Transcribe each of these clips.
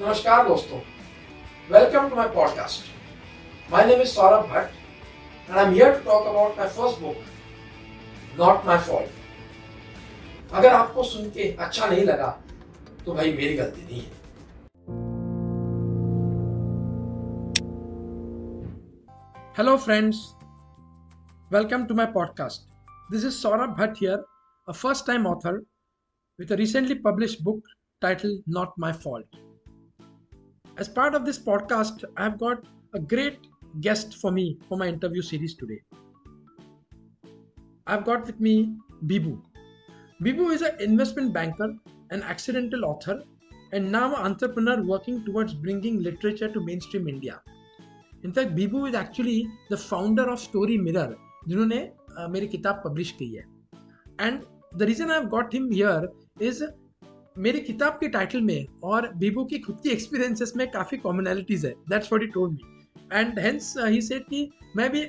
नमस्कार दोस्तों welcome to my podcast my name is Saurabh Bhatt and I am here to talk about my first book not my fault अगर आपको सुन के अच्छा नहीं लगा तो भाई मेरी गलती नहीं है। Hello friends welcome to my podcast this is Saurabh Bhatt here a first time author with recently publish book title not my fault As part of this podcast, I have got a great guest for me for my interview series today. I've got with me Bibu. Bibu is an investment banker, an accidental author, and now an entrepreneur working towards bringing literature to mainstream India. In fact, Bibu is actually the founder of Story Mirror, जिन्होंने uh, मेरी किताब publish की है and the reason I have got him here is मेरी किताब के title में और बीबू की खुद की एक्सपीरियंसेस में काफ़ी कॉमनैलिटीज है। That's what he told me and hence he said कि मैं भी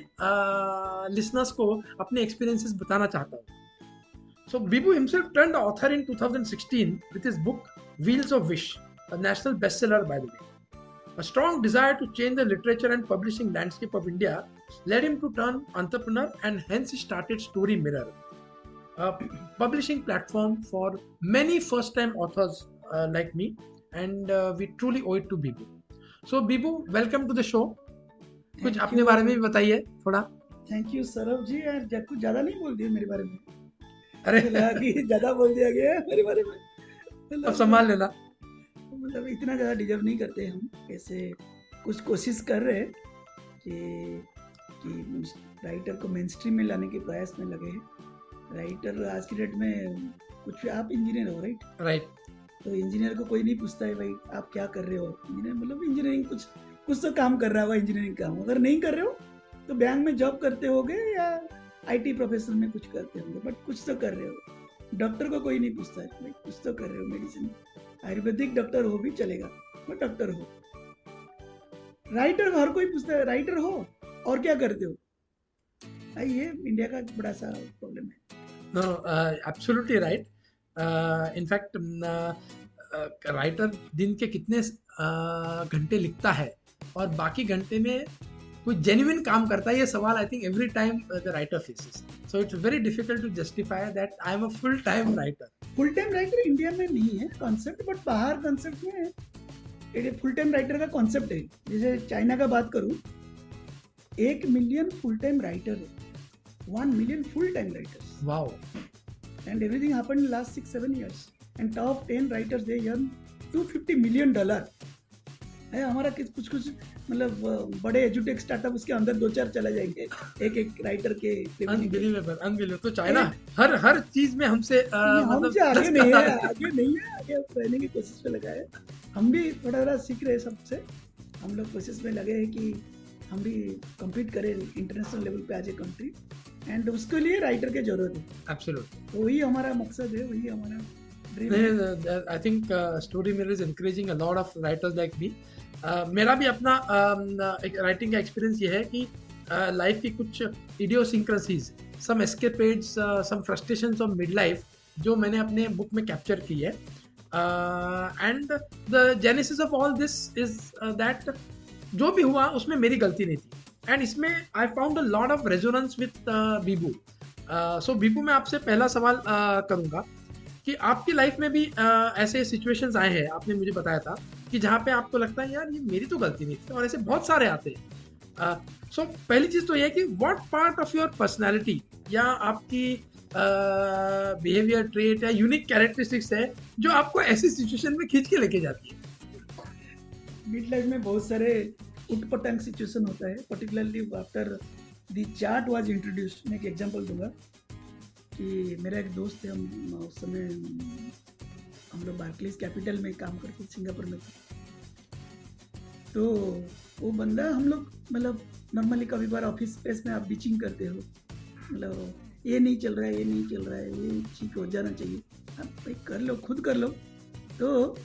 लिसनर्स को अपने एक्सपीरियंसेस बताना चाहता हूँ। So Bibu himself turned author in 2016 with his book wheels of wish a national best seller by the way a strong desire to change the literature and publishing landscape of India led him to turn entrepreneur and hence he started Story Mirror a publishing platform for many first time authors uh, like me and uh, we truly owe it to Bibu. So Bibu, welcome to the show. कुछ अपने बारे में भी बताइए थोड़ा। Thank you Saurabh ji यार कुछ ज़्यादा नहीं बोल दिया मेरे बारे में। अरे। ज़्यादा बोल दिया गया है मेरे बारे में। अब संभाल लेना। मतलब इतना ज़्यादा डिजर्व नहीं करते हम ऐसे कुछ कोशिश कर रहे हैं कि कि राइटर को मेन स्ट्रीम में लाने के प्रयास में लगे हैं। राइटर आज की डेट में कुछ भी आप इंजीनियर हो राइट राइट तो इंजीनियर को कोई नहीं पूछता है भाई आप क्या कर रहे हो? इंजीनियर मतलब इंजीनियरिंग कुछ कुछ तो काम कर रहा होगा इंजीनियरिंग काम। अगर नहीं कर रहे हो तो बैंक में जॉब करते होगे या आईटी प्रोफेशन में कुछ करते होंगे बट कुछ तो कर रहे हो। डॉक्टर को कोई नहीं पूछता है भाई कुछ तो कर रहे हो मेडिसिन आयुर्वेदिक डॉक्टर हो भी चलेगा बट डॉक्टर हो। राइटर हर कोई पूछता है राइटर हो? और क्या करते हो? भाई ये इंडिया का बड़ा सा प्रॉब्लम है। No uh, absolutely right. Uh, in fact writer दिन के कितने घंटे लिखता है और बाकी घंटे में कोई जेन्युइन काम करता है ये सवाल I think every time the writer faces so it's very difficult to justify that I am a full time writer full time writer India में नहीं है कॉन्सेप्ट बट बाहर कॉन्सेप्ट में फुल टाइम राइटर का कॉन्सेप्ट है जैसे China का बात करूँ एक मिलियन फुल टाइम राइटर है। 1 million full-time writers. Wow. And everything happened in last six, seven years. And top 10 writers, they earn 250 million dollar. है हमारा किस कुछ कुछ मतलब बड़े एजुटेक स्टार्टअप उसके अंदर दो चार चला जाएँगे एक एक राइटर के अनबिलीवेबल अनबिलीवेबल तो चाइना हर हर चीज़ में हमसे मतलब आगे नहीं है आगे नहीं है आगे रहने की कोशिश में लगा है हम भी थोड़ा थोड़ा सीख रहे हैं सबसे हम लोग कोशिश में लगे हैं कि हम भी कम्पीट करें इंटरनेशनल लेवल पे आज ए कंट्री एंड उसके लिए राइटर की ज़रूरत है। एब्सोल्युटली वही हमारा मकसद है वही हमारा I think Story Mirror is encouraging a lot of writers like me मेरा भी अपना uh, एक राइटिंग का एक्सपीरियंस ये है कि लाइफ uh, की कुछ idiosyncrasies some escapades some frustrations of mid life जो मैंने अपने बुक में कैप्चर की है। And the genesis of all this is that जो भी हुआ उसमें मेरी गलती नहीं थी। एंड इसमें I found a lot of resonance with Bibu so Bibu मैं आपसे पहला सवाल uh, करूँगा कि आपकी लाइफ में भी uh, ऐसे सिचुएशंस आए हैं आपने मुझे बताया था कि जहाँ पे आपको लगता है यार ये मेरी तो गलती नहीं थी और ऐसे बहुत सारे आते हैं। सो uh, so, पहली चीज़ तो ये है कि what part of your personality या आपकी बिहेवियर uh, ट्रेट या यूनिक कैरेक्टरिस्टिक्स है जो आपको ऐसी सिचुएशन में खींच के लेके जाती है? मिड लाइफ में बहुत सारे उटपटांग सिचुएशन होता है। Particularly after the chart was introduced मैं एक एग्जांपल दूँगा कि मेरा एक दोस्त है, हम, उस समय हम लोग बार्कलीज कैपिटल में काम करते सिंगापुर में तो वो बंदा हम लोग मतलब नॉर्मली कभी बार ऑफ़िस स्पेस में आप बीचिंग करते हो। मतलब ये नहीं चल रहा है, ये नहीं चल रहा है, ये ठीक हो, जाना चाहिए। आप भाई कर लो, खुद कर लो। तो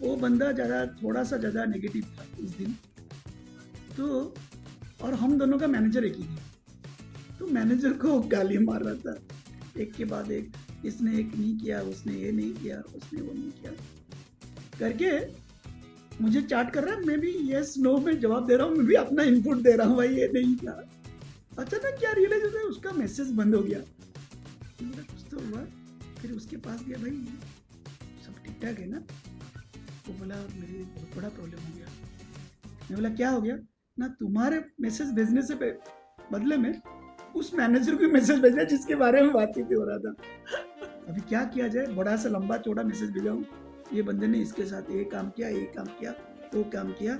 वो बंदा ज़्यादा, थोड़ा सा ज़्यादा नेगेटिव था उस दिन। तो और हम दोनों का मैनेजर एक ही है। तो मैनेजर को गाली मार रहा था। एक के बाद एक, इसने एक नहीं किया, उसने ये नहीं किया, उसने वो नहीं किया। करके मुझे चार्ट कर रहा है, मैं भी यस नो में जवाब दे रहा हूँ, मैं भी अपना इनपुट दे रहा हूँ, भाई, ये नहीं था। अचानक क्या रियलाइज़ होता है उसका मैसेज बंद हो गया। मेरा कुछ तो हुआ। फिर उसके पास गया, भाई, सब ठीक ठाक है ना? वो बोला, मेरी बहुत बड़ा प्रॉब्लम हो गया। मैं बोला, क्या हो गया? ना तुम्हारे मैसेज भेजने से बदले में उस मैनेजर को मैसेज भेजना जिसके बारे में बातचीत हो रहा था। अभी क्या किया जाए? बड़ा सा लंबा चौड़ा मैसेज भेजाऊं ये बंदे ने इसके साथ ये काम किया, ये काम किया, वो काम किया।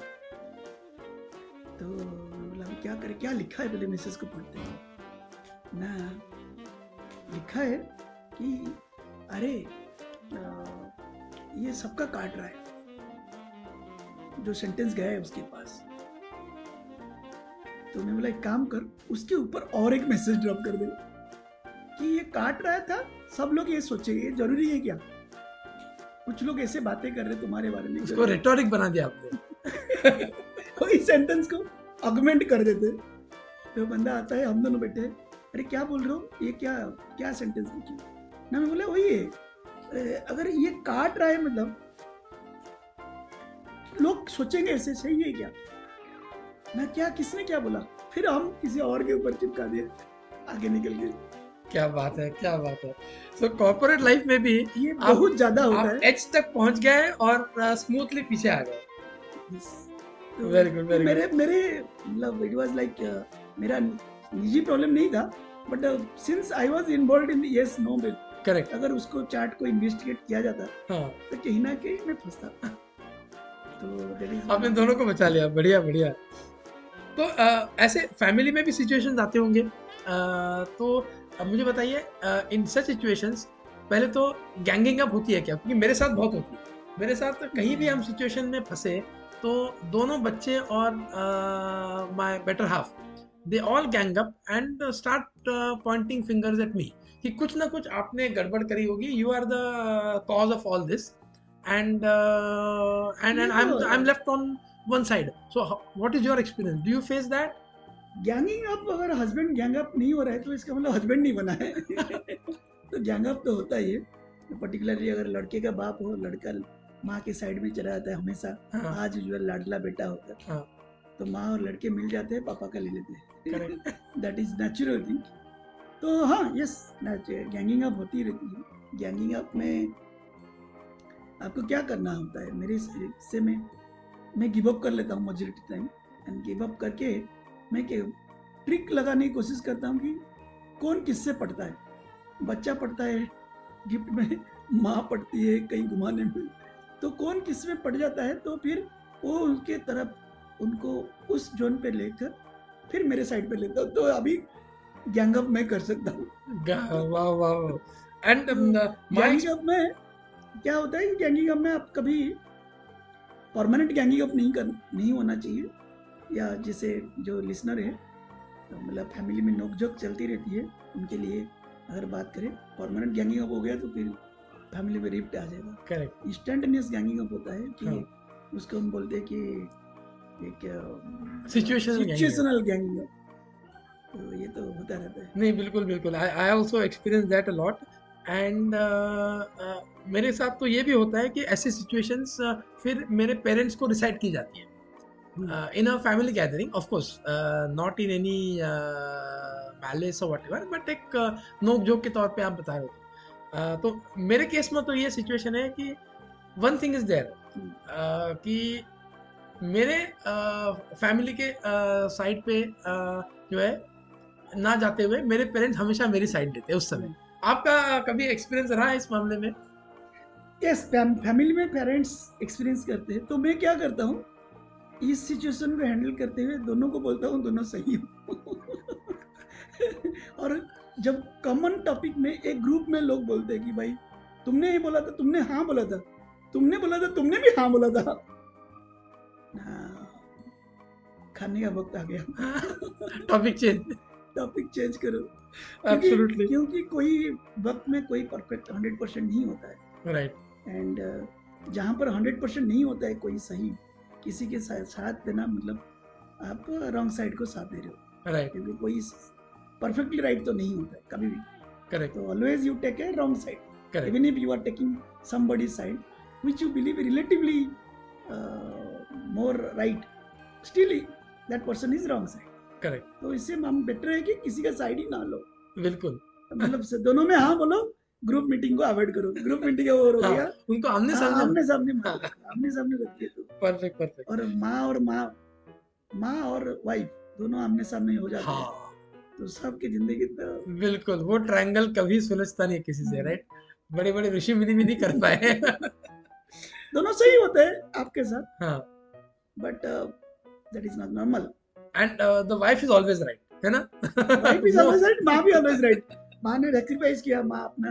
तो मैं बोला अभी क्या करें? क्या लिखा है? पहले मैसेज को पढ़ते हैं। ना, लिखा है कि, अरे ये सबका काट रहा है। जो सेंटेंस गया है उसके पास। तो मैं बोला एक काम कर उसके ऊपर और एक मैसेज ड्रॉप कर दे कि ये काट रहा था सब लोग ये सोचेंगे ये ज़रूरी है क्या? कुछ लोग ऐसे बातें कर रहे तुम्हारे बारे में उसको रेटोरिक बना दिया आपने। कोई सेंटेंस को अगमेंट कर देते। तो बंदा आता है हम दोनों बैठे अरे क्या बोल रहे हो? ये क्या क्या सेंटेंस लिखी ना मैं बोला वही है अगर ये काट रहा है मतलब लोग सोचेंगे ऐसे सही है क्या? ना क्या किसने क्या बोला? फिर हम किसी और के ऊपर चिपका दिए। आगे निकल गए। क्या बात है क्या बात है। सो कॉर्पोरेट लाइफ में भी ये बहुत ज़्यादा होता है। एच तक पहुँच गए और स्मूथली पीछे आ गए। Very good, very मेरे मेरे मतलब इट वाज लाइक मेरा निजी प्रॉब्लम नहीं था but since I was involve in yes no bill correct अगर उसको चार्ट को इन्वेस्टिगेट किया जाता हाँ। तो कहीं ना कहीं मैं फंसता। तो आपने दोनों को बचा लिया। बढ़िया बढ़िया। तो अ, ऐसे फैमिली में भी सिचुएशंस आते होंगे। तो अब मुझे बताइए इन सच सिचुएशंस पहले तो गैंगिंग अप होती है क्या? क्योंकि मेरे साथ बहुत होती है। मेरे साथ कहीं भी हम सिचुएशन में फंसे तो दोनों बच्चे और my better half they all gang up and start pointing fingers at me कि कुछ ना कुछ आपने गड़बड़ करी होगी। You are the cause of all this and and and I am I am left on one side. So how, what is your experience? Do you face that? Ganging up अगर husband gang up नहीं हो रहा है तो इसका मतलब husband नहीं बना है। तो गैंग अप तो होता ही है। पर्टिकुलरली अगर लड़के का बाप हो लड़का माँ के साइड में चला जाता है हमेशा हाँ, आज जो लाडला बेटा होता है। हाँ। तो माँ और लड़के मिल जाते हैं पापा का ले लेते हैं. दैट इज़ नेचुरल थिंग तो हाँ यस गैंगिंग अप होती रहती है। गैंगिंग अप में आपको क्या करना होता है? मेरे हिस्से में मैं गिव अप कर लेता हूँ majority time and give up करके मैं ट्रिक लगाने की कोशिश करता हूँ कि कौन किससे पढ़ता है? बच्चा पढ़ता है गिफ्ट में माँ पढ़ती है कहीं घुमाने में। तो कौन किसमें पड़ जाता है? तो फिर वो उनके तरफ़ उनको उस जोन पे लेकर फिर मेरे साइड पे लेता हूँ। तो अभी गैंग अप मैं कर सकता हूँ। Ga- wow wow and um, uh, ganging up में क्या होता है गैंगिंग अप में आप कभी परमानेंट गैंगिंग अप नहीं कर नहीं होना चाहिए। या जैसे जो लिसनर है तो मतलब फैमिली में नोकझोंक चलती रहती है उनके लिए अगर बात करें परमानेंट गैंगिंग अप हो गया तो फिर फैमिली में रिफ्ट आ जाएगा। Correct. इंस्टेंटेनियस गैंगिंग अप होता है कि हाँ। उसको हम बोलते हैं कि एक सिचुएशनल गैंगिंग अप तो ये तो होता रहता है। नहीं बिल्कुल बिल्कुल। I I also experience that a lot and मेरे साथ तो ये भी होता है कि ऐसी सिचुएशंस फिर मेरे पेरेंट्स को डिसाइड की जाती है। In a family gathering of course not in any malice और व्हाटएवर बट एक नोक जोक के तौर पे आप बता रहे हो। Uh, तो मेरे केस में तो ये सिचुएशन है कि वन थिंग इज़ देयर कि मेरे फैमिली के साइड पे uh, जो है ना जाते हुए मेरे पेरेंट्स हमेशा मेरी साइड लेते हैं उस समय। आपका कभी एक्सपीरियंस रहा है इस मामले में? यस फैमिली में पेरेंट्स एक्सपीरियंस करते हैं। तो मैं क्या करता हूँ? इस सिचुएशन को हैंडल करते हुए दोनों को बोलता हूँ दोनों सही हो। और जब कॉमन टॉपिक में एक ग्रुप में लोग बोलते हैं कि भाई तुमने ये बोला था तुमने हाँ बोला था तुमने बोला था तुमने भी हाँ बोला था। हाँ, खाने का वक्त आ गया। टॉपिक चेंज टॉपिक चेंज करो। एब्सोल्युटली क्योंकि कोई वक्त में कोई परफेक्ट हंड्रेड परसेंट नहीं होता है। राइट एंड जहाँ पर हंड्रेड परसेंट नहीं होता है कोई सही किसी के साथ साथ देना मतलब आप रॉन्ग साइड को साथ दे रहे हो। राइट क्योंकि कोई परफेक्टली राइट तो नहीं होता है कभी भी। करेक्ट तो always you take a wrong side correct if you are taking somebody's side which you believe relatively uh, more right still that person is wrong side correct तो इससे हम बेटर है कि किसी का साइड ही ना लो। बिल्कुल। मतलब से दोनों में हाँ बोलो ग्रुप मीटिंग को अवॉइड करो। ग्रुप मीटिंग हो हो हाँ, गया। उनको आमने हाँ, सामने आमने सामने मत आमने सामने रखिए तो। परफेक्ट परफेक्ट और माँ और माँ माँ और वाइफ दोनों आमने सामने हो जाते हैं। हाँ। तो सबकी ज़िंदगी तो बिल्कुल वो ट्रायंगल कभी सुलझता नहीं किसी से। राइट बड़े बड़े ऋषि मुनि भी नहीं कर पाए। दोनों सही होते हैं आपके साथ। हाँ। But that is not normal and the wife is always right है ना? वाइफ इज़ ऑलवेज राइट माँ भी ऑलवेज राइट माँ ने सेक्रीफाइस किया माँ अपना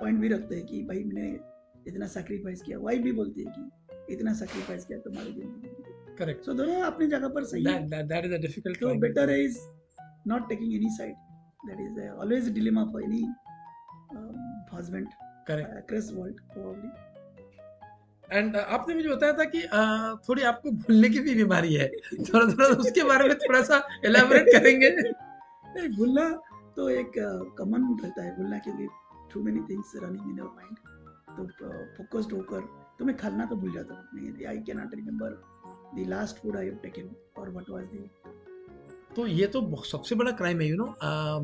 पॉइंट भी रखते हैं कि भाई मैंने इतना सेक्रीफाइस किया। वाइफ भी बोलती है कि इतना सेक्रीफाइस किया तुम्हारी ज़िंदगी करेक्ट सो दोनों अपनी जगह पर सही है। that that that is a difficult So triangle. better is not taking any side. That is uh, always a dilemma for any and आपने मुझे बताया था कि uh, थोड़ी आपको भूलने की भी बीमारी है। थोड़ा थोड़ा उसके बारे में थोड़ा सा एलाबोरेट करेंगे। नहीं भूलना तो एक कॉमन रहता है। भूलना क्योंकि too many things running in your mind तो फोकस्ड होकर तो मैं खाना तो भूल जाता हूँ। I can not remember the last food I have taken और व्हाट वाज द तो ये तो सबसे बड़ा क्राइम है यू नो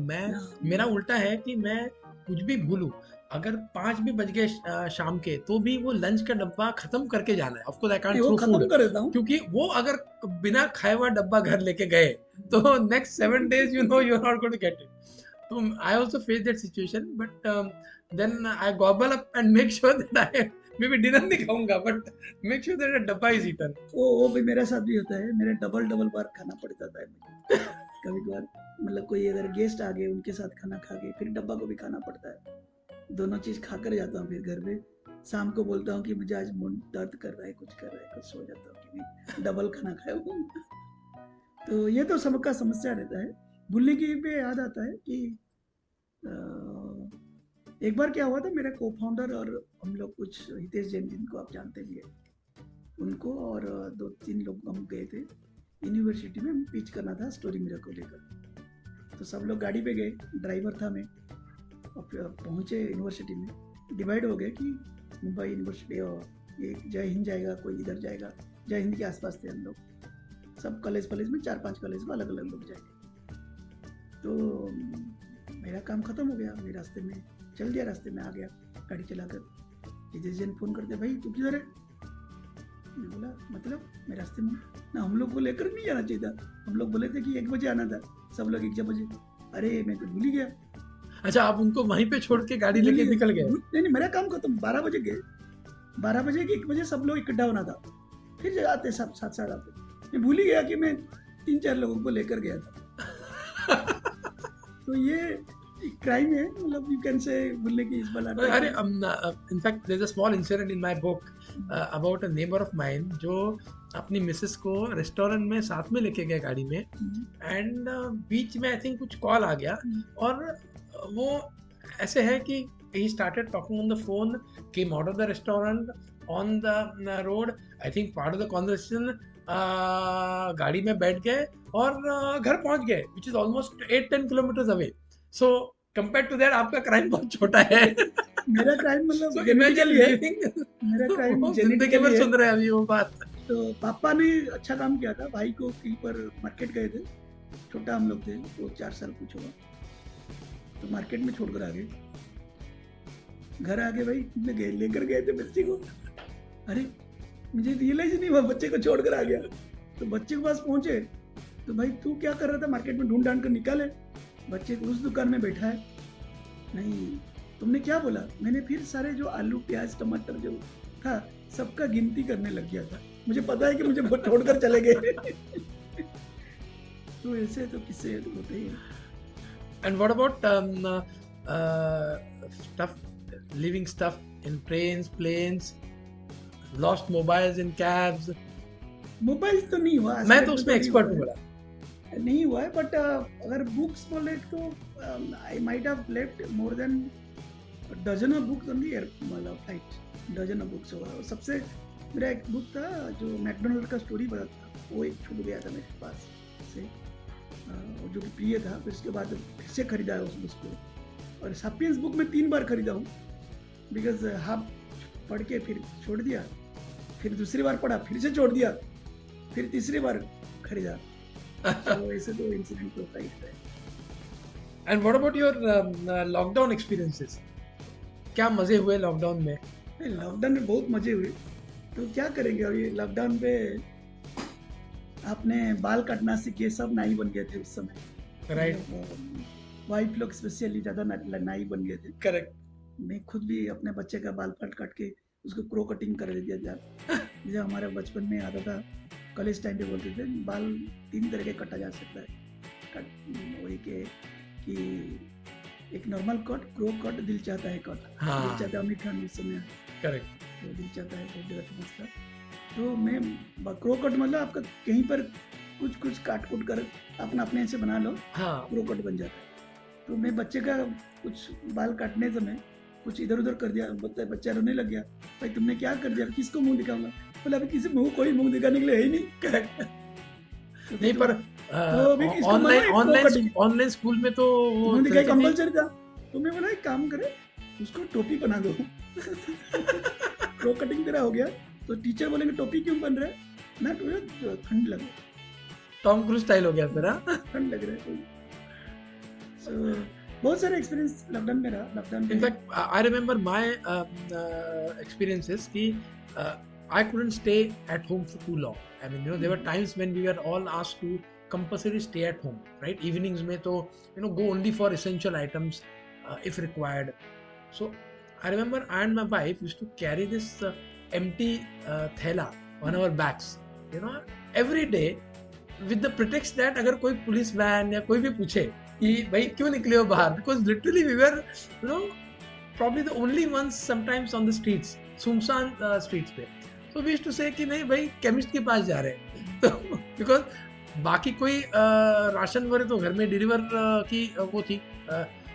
मैं मेरा उल्टा है कि मैं कुछ भी भूलूं अगर पाँच भी बज गए शाम के तो भी वो लंच का डब्बा खत्म करके जाना है। ऑफकोर्स आई कांट खत्म फ़ूड कर देता हूँ। क्योंकि वो अगर बिना खाए हुआ डब्बा घर लेके गए तो next seven days you know you are not going to get it तो I also face that situation but then I gobble up and make sure that I may be dinner नहीं खाऊँगा बट मेक श्योर दैट डब्बा is eaten वो वो भी मेरे साथ भी होता है। मेरे डबल डबल बार खाना पड़ जाता है कभी कभार मतलब कोई अगर गेस्ट आ गए, उनके साथ खाना खा के, फिर डब्बा को भी खाना पड़ता है। दोनों चीज़ खा कर जाता हूँ फिर घर पे शाम को बोलता हूँ कि मुझे आज मुँह दर्द कर रहा है, कुछ कर रहा है, कुछ सो जाता हूँ कि मैं डबल खाना खाया हूँ। तो ये तो सबका समस्या रहता है। भूलने की पे याद आता है कि एक बार क्या हुआ था, मेरा को फाउंडर और हम लोग कुछ हितेश जैन जिनको आप जानते भी है, उनको और दो तीन लोग हम गए थे। यूनिवर्सिटी में पिच करना था स्टोरी मेरा को लेकर। तो सब लोग गाड़ी पे गए ड्राइवर था मैं। और पहुँचे यूनिवर्सिटी में। डिवाइड हो गए कि मुंबई यूनिवर्सिटी और ये जय हिंद जाएगा, कोई इधर जाएगा। जय हिंद के आसपास थे हम लोग। सब कॉलेज कॉलेज में चार पाँच कॉलेज में अलग अलग लोग जाएँगे। तो मेरा काम खत्म हो गया। मैं रास्ते में, चल दिया रास्ते में, आ गया। गाड़ी चलाकर। हितेश जैन फ़ोन करते, भाई, तू किधर है? मैं बोला मतलब मैं रास्ते में ना हम लोग को लेकर नहीं जाना चाहिए था। हम लोग बोले थे कि एक बजे आना था सब लोग एक बजे। अरे मैं तो भूल ही गया। अच्छा आप उनको वहीं पे छोड़ के गाड़ी लेके निकल गए? नहीं नहीं मेरा काम खत्म बारह बजे गए। बारह बजे के एक बजे सब लोग इकट्ठा होना था। फिर आते सब साथ साथ आते। मैं भूल ही गया कि मैं तीन चार लोगों को लेकर गया था। तो ये क्राइम है मतलब यू कैन से भूलने की इस बला अरे in fact there is a small incident in my book about a neighbour of mine जो अपनी मिसेस को रेस्टोरेंट में साथ में लेके गए गाड़ी में। एंड बीच में आई थिंक कुछ कॉल आ गया। हम्म। और वो ऐसे है कि he started talking on the phone came out of the restaurant on the uh, road i think part of the conversation uh, गाड़ी में बैठ गए और uh, घर पहुँच गए which is almost eight ten kilometre away so compare to that आपका crime बहुत छोटा है। मेरा क्राइम मतलब so मेरा क्राइम ज़िंदगी भर सुन रहे हैं अभी वो बात। तो पापा ने अच्छा काम किया था। भाई को कहीं पर मार्केट गए थे। छोटा हम लोग थे। वो चार साल कुछ हुआ तो मार्केट में छोड़कर आ गए। घर आके भाई ले गए लेकर गए थे बच्चे को। अरे मुझे रियलाइज़ नहीं हुआ बच्चे को छोड़कर आ गया। तो बच्चे के पास पहुँचे। तो भाई तू क्या कर रहा था? मार्केट में ढूंढ ढांड कर निकाले। बच्चे उस दुकान में बैठा है। नहीं तुमने क्या बोला? मैंने फिर सारे जो आलू प्याज टमाटर जो था सबका गिनती करने लग गया था। मुझे पता है कि मुझे बहुत छोड़कर चले गए। तो ऐसे तो किस्से होते ही um, uh, uh, stuff, leaving stuff in trains, planes, lost mobiles in cabs? Mobile तो नहीं हुआ मैं तो उसमें एक्सपर्ट हूँ है। बोला। नहीं हुआ है बट अगर बुक्स बोले तो I might have left more than dozen of books on the मतलब फ़्लाइट डजन ऑफ़ बुक्स होगा। और सबसे मेरा एक बुक था जो मैकडोनल्ड का स्टोरी बता था वो एक छूट गया था मेरे पास से। अ, वो जो कि प्रिय था फिर उसके बाद फिर से खरीदा है उस बुक को। और सपियंस बुक में तीन बार खरीदा हूँ बिकॉज़ हाफ़ पढ़ के फिर छोड़ दिया फिर दूसरी बार पढ़ा फिर से छोड़ दिया फिर तीसरी बार खरीदा। तो ऐसे तो इंसिडेंट होता ही है and what about your lockdown experiences क्या मज़े हुए लॉकडाउन में? लॉकडाउन में बहुत मज़े हुए। तो क्या करेंगे अभी? लॉकडाउन पे आपने बाल काटना सीखे सब नाई बन गए थे उस समय। राइट वाइफ लोग स्पेशली ज़्यादा नाई बन गए थे। करेक्ट मैं खुद भी अपने बच्चे का बाल काट काट के उसको क्रो कटिंग कर दिया था। जैसे हमारे बचपन में आता था कॉलेज टाइम पे बोलते थे बाल तीन तरह के कटा जा सकता है। कट वही के कि एक नॉर्मल कट क्रो कट दिल चाहता है कट हाँ। दिल चाहता है अमीर खान उस समय। करेक्ट तो दिल चाहता है बहुत ज़्यादा फ़ेमस था तो मैं क्रो कट मतलब आपका कहीं पर कुछ कुछ काट कुट कर अपना अपने से बना लो हाँ। क्रो कट बन जाता है। तो मैं बच्चे का कुछ बाल काटने समय कुछ इधर उधर कर दिया बच्चा बच्चा रोने लग गया भाई तुमने क्या कर दिया? किसको मुँह दिखाऊँगा? बोला अभी किसी मुँह कोई मुँह दिखाने के लिए है ही? नहीं नहीं पर ऑनलाइन ऑनलाइन ऑनलाइन स्कूल में तो मुँह दिखाई कंपलसरी था तो मैं बोला एक काम करे उसको टोपी बना दो। क्रो कटिंग तेरा हो गया तो टीचर बोलेंगे टोपी क्यों बन रहा है? ना तो ठंड लग टॉम क्रूज स्टाइल हो गया फिर हाँ? ठंड लग रहा है बहुत सारे एक्सपीरियंस लॉकडाउन में रहा लॉकडाउन में। In fact I remember my experiences कि uh, I couldn't stay at home for too long. I mean, you know, there were times when we were all asked to compulsory stay at home, right? Evenings में तो you know go only for essential items uh, if required. So I remember I and my wife used to carry this uh, empty uh, thela on our backs, you know, every day with the pretext that अगर कोई police van या कोई भी पूछे कि भाई क्यों निकले हो बाहर because literally we were you know probably the only ones sometimes on the streets सुमसान streets पे तो वी टू से कि नहीं भाई केमिस्ट के पास जा रहे हैं। तो बिकॉज़ बाकी कोई राशन वगैरह तो घर में डिलीवर की वो थी।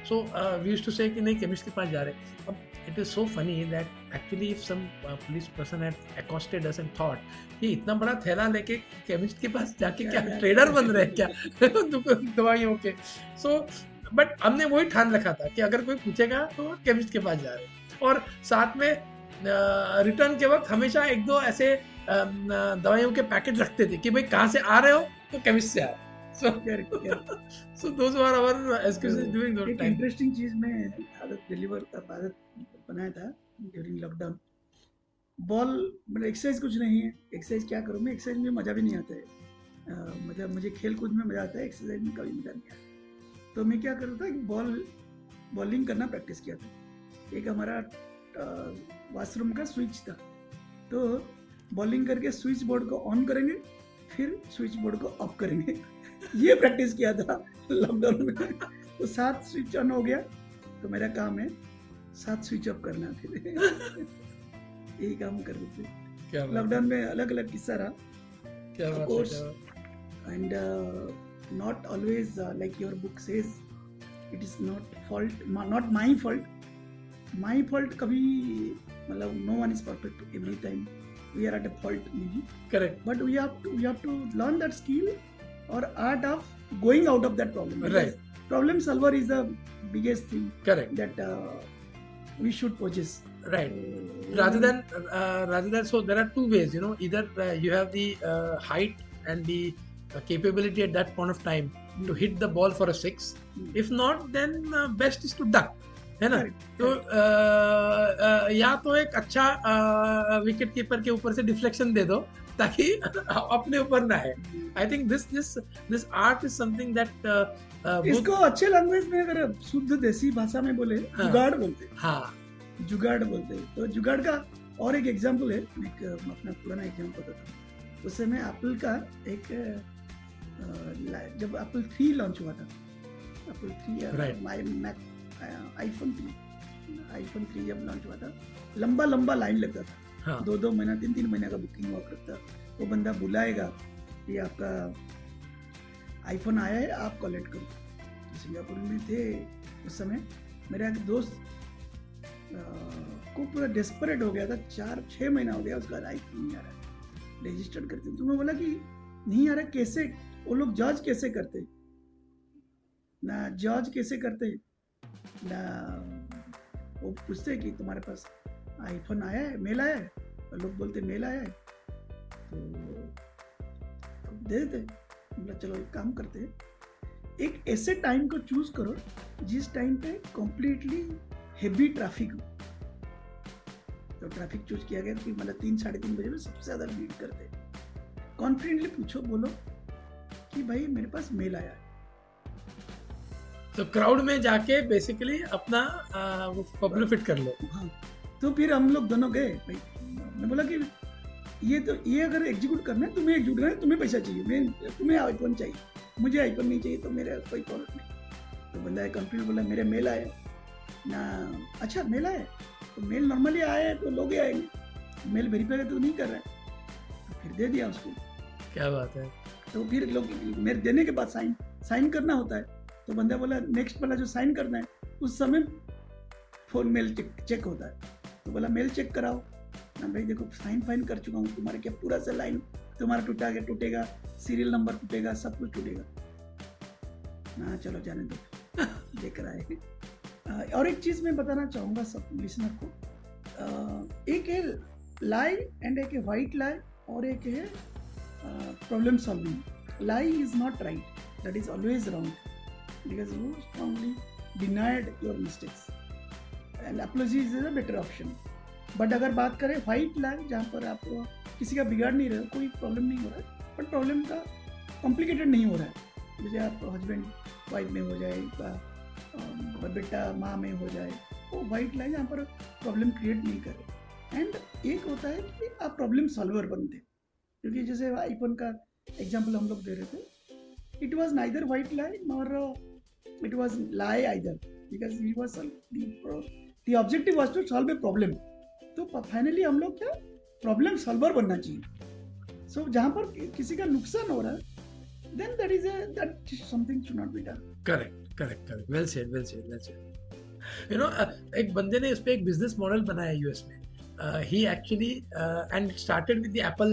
सो वी टू से कि नहीं केमिस्ट के पास जा रहे हैं। अब it is so funny that actually if some police person had accosted us and thought कि इतना बड़ा थैला लेके केमिस्ट के पास जाके क्या ट्रेडर बन रहे हैं क्या? दवाइयों के सो बट हमने वही ठान रखा था कि अगर कोई पूछेगा तो केमिस्ट के पास जा रहे हैं। और साथ में रिटर्न के वक्त हमेशा एक दो ऐसे दवाइयों के पैकेट रखते थे कि भाई कहाँ से आ रहे हो? तो केमिस्ट से आ रहे चीज़ में आदत डिलीवर आदत बनाया था ड्यूरिंग लॉकडाउन बॉल मतलब एक्सरसाइज कुछ नहीं है। एक्सरसाइज क्या करूँ मैं? एक्सरसाइज में मज़ा भी नहीं आता है। मतलब मुझे खेल कूद में मज़ा आता है एक्सरसाइज में कभी मज़ा नहीं आता। तो मैं क्या करता था कि बॉल बॉलिंग करना प्रैक्टिस किया था। एक हमारा वॉशरूम का स्विच था। तो बॉलिंग करके स्विच बोर्ड को ऑन करेंगे फिर स्विच बोर्ड को ऑफ़ करेंगे। ये प्रैक्टिस किया था लॉकडाउन में। तो सात स्विच ऑन हो गया। तो मेरा काम है सात स्विच ऑफ़ करना फिर यही काम कर रहे थे। लॉकडाउन में अलग अलग किस्सा रहा। क्या not always uh, like your book says it is not fault ma- not my fault. My fault कभी मतलब no one is perfect every time we are at a fault maybe correct but we have to we have to learn that skill or art of going out of that problem Right. Because problem solver is the biggest thing correct that uh, we should possess right So, rather than uh, rather than so there are two ways you know either uh, you have the uh, height and the uh, capability at that point of time to hit the ball for a six Hmm. if not then uh, best is to duck है ना Correct, तो uh, uh, या तो एक अच्छा wicket keeper के ऊपर से डिफ्लेक्शन दे दो ताकि अपने ऊपर ना है। I think this this this art is something that इसको अच्छे लैंग्वेज में अगर शुद्ध देसी भाषा में बोले हाँ. जुगाड़ बोलते। हाँ। जुगाड़ बोलते। तो जुगाड़ का और एक एग्ज़ाम्पल है एक अपना पुराना एग्ज़ाम्पल बताता उस समय एप्पल का एक जब एप्पल थ्री लॉन्च हुआ था Apple. Three iPhone three iPhone three जब लॉन्च हुआ था। लंबा लंबा लाइन लगता था। हाँ। दो दो महीना तीन तीन महीने का बुकिंग हुआ करता वो बंदा बुलाएगा कि आपका आईफोन आया है आप कलेक्ट करो। तो सिंगापुर में थे उस समय। मेरा एक दोस्त को पूरा डेस्परेट हो गया था। चार छः महीना हो गया उसका आईफोन नहीं आ रहा। रजिस्टर्ड करते तो मैं बोला कि नहीं आ रहा कैसे? वो लोग जज कैसे करते? ना जज कैसे करते? ना वो पूछते कि तुम्हारे पास आईफोन आया है मेल आया है? और लोग बोलते मेल आया है. तो दे देते बोला चलो एक काम करते हैं। एक ऐसे टाइम को चूज़ करो, जिस टाइम पे कंप्लीटली हेवी ट्रैफ़िक हो। तो ट्रैफ़िक चूज़ किया गया कि मतलब तीन, साढ़े तीन बजे में सबसे ज़्यादा लीड करते कॉन्फिडेंटली पूछो, बोलो कि भाई मेरे पास मेल आया है। तो क्राउड में जाके बेसिकली अपना आ, वो पब्लिफिट कर लो। हाँ तो फिर हम लोग दोनों गए। भाई मैं बोला कि ये तो ये अगर एग्जीक्यूट करना है तुम्हें एग्जीक्यूट करना है तुम्हें पैसा चाहिए। मैं तुम्हें आईफोन चाहिए। मुझे आईफोन नहीं चाहिए तो मेरा कोई प्रॉब्लम नहीं। तो बंदा कंप्यूटर बोला मेरे मेल आए। ना अच्छा मेल आए। तो मेल नॉर्मली आया है तो लोग ही आएँगे मेल वेरीफाई तो नहीं कर रहा। है तो फिर दे दिया उसको। क्या बात है। तो फिर लोग मेरे देने के बाद साइन साइन करना होता है। तो बंदा बोला नेक्स्ट वाला जो साइन करना है, उस समय फ़ोन मेल चेक चेक होता है. तो बोला मेल चेक कराओ. ना भाई, देखो साइन फाइन कर चुका हूँ, तुम्हारे क्या पूरा से लाइन तुम्हारा टूटा गया, टूटेगा सीरियल नंबर टूटेगा, सब कुछ टूटेगा. ना चलो, जाने दो. देख रहा है। और एक चीज़ मैं बताना चाहूँगा सब लिसनर को। एक है लाई एंड एक है व्हाइट लाई और एक है problem solving lie is not right that is always wrong because you strongly denied your mistakes. And apology is a better option. But अगर बात करें वाइट लैंड जहाँ पर आप किसी का बिगाड़ नहीं रहे, कोई प्रॉब्लम नहीं हो रहा है बट प्रॉब्लम का कॉम्प्लिकेटेड नहीं हो रहा है। जैसे आप हस्बैंड वाइफ में हो जाए, या बेटा माँ में हो जाए, वो वाइट लाइन यहाँ पर प्रॉब्लम क्रिएट नहीं करे एंड एक होता है कि आप प्रॉब्लम सॉल्वर बनते क्योंकि जैसे आईफोन का एग्ज़ाम्पल हम लोग दे रहे थे it was neither white line और it was lie either because he was the, the objective was to solve a problem. तो फाइनली हम लोग क्या प्रॉब्लम सॉल्वर बनना चाहिए। सो so, जहाँ पर किसी का नुकसान हो रहा है then that is that something should not be done correct correct correct well said well said well said you know एक बंदे ने इस पे एक बिज़नेस मॉडल बनाया यूएस में। ही actually and started with the Apple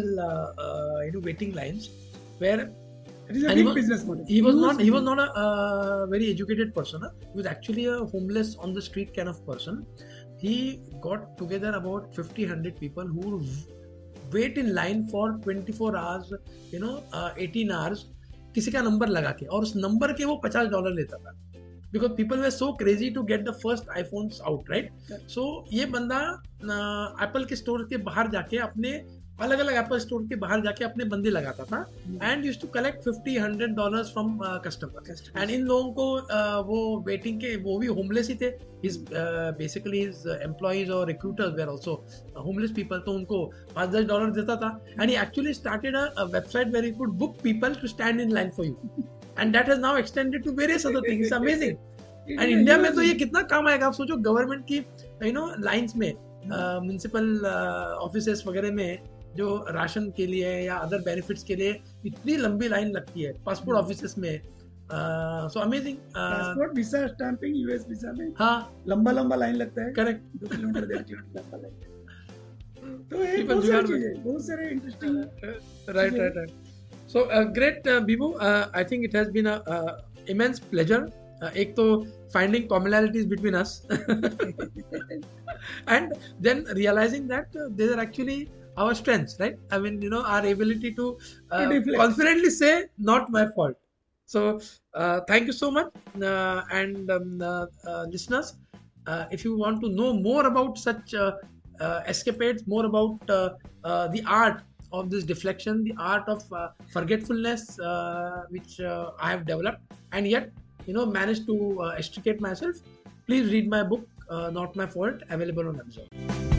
you know waiting lines where It is a and big he was, business model. He was not. He was not a uh, very educated person. Huh? He was actually a homeless on the street kind of person. He got together about 50, 100 people who wait in line for 24 hours, you know, uh, 18 hours. किसी का number लगा के और उस number के वो पचास dollar लेता था because people were so crazy to get the first iPhone out right so ये बंदा एप्पल के स्टोर के बाहर जाके अपने अलग अलग एप्पल स्टोर के बाहर जाके अपने बंदे लगाता था and use to collect fifty hundred dollar from customer and इन लोगों को uh, वो वेटिंग के वो भी होमलेस ही थे. हिज बेसिकली हिज एम्प्लॉइज और recruiters were also homeless people तो उनको पाँच दस डॉलर देता था. And actually started website where you book people to stand in line for you and that has now extended to various other things amazing and India में तो ये कितना काम आएगा? आप सोचो गवर्नमेंट की यू नो लाइंस में म्यूनसिपल uh, ऑफ़िस uh, वगैरह में जो राशन के लिए या अदर बेनिफिट्स के लिए इतनी लंबी लाइन लगती है पासपोर्ट ऑफ़िस में। So amazing passport visa stamping US visa में हाँ। लंबा लंबा लाइन लगता है। करेक्ट दो किलोमीटर डेढ़ किलोमीटर लंबा लाइन तो ये बहुत सारी चीज़ें बहुत सारे interesting right right right so great Bibu I think it has been a immense pleasure एक तो finding commonalities between us. And then realizing that uh, there are actually our strengths, right? I mean, you know, our ability to uh, confidently say, not my fault. So, uh, thank you so much. Uh, and um, uh, uh, listeners, uh, if you want to know more about such escapades, more about the art of this deflection, the art of forgetfulness, which I have developed, and yet, you know, managed to extricate myself, please read my book, Not My Fault, available on Amazon.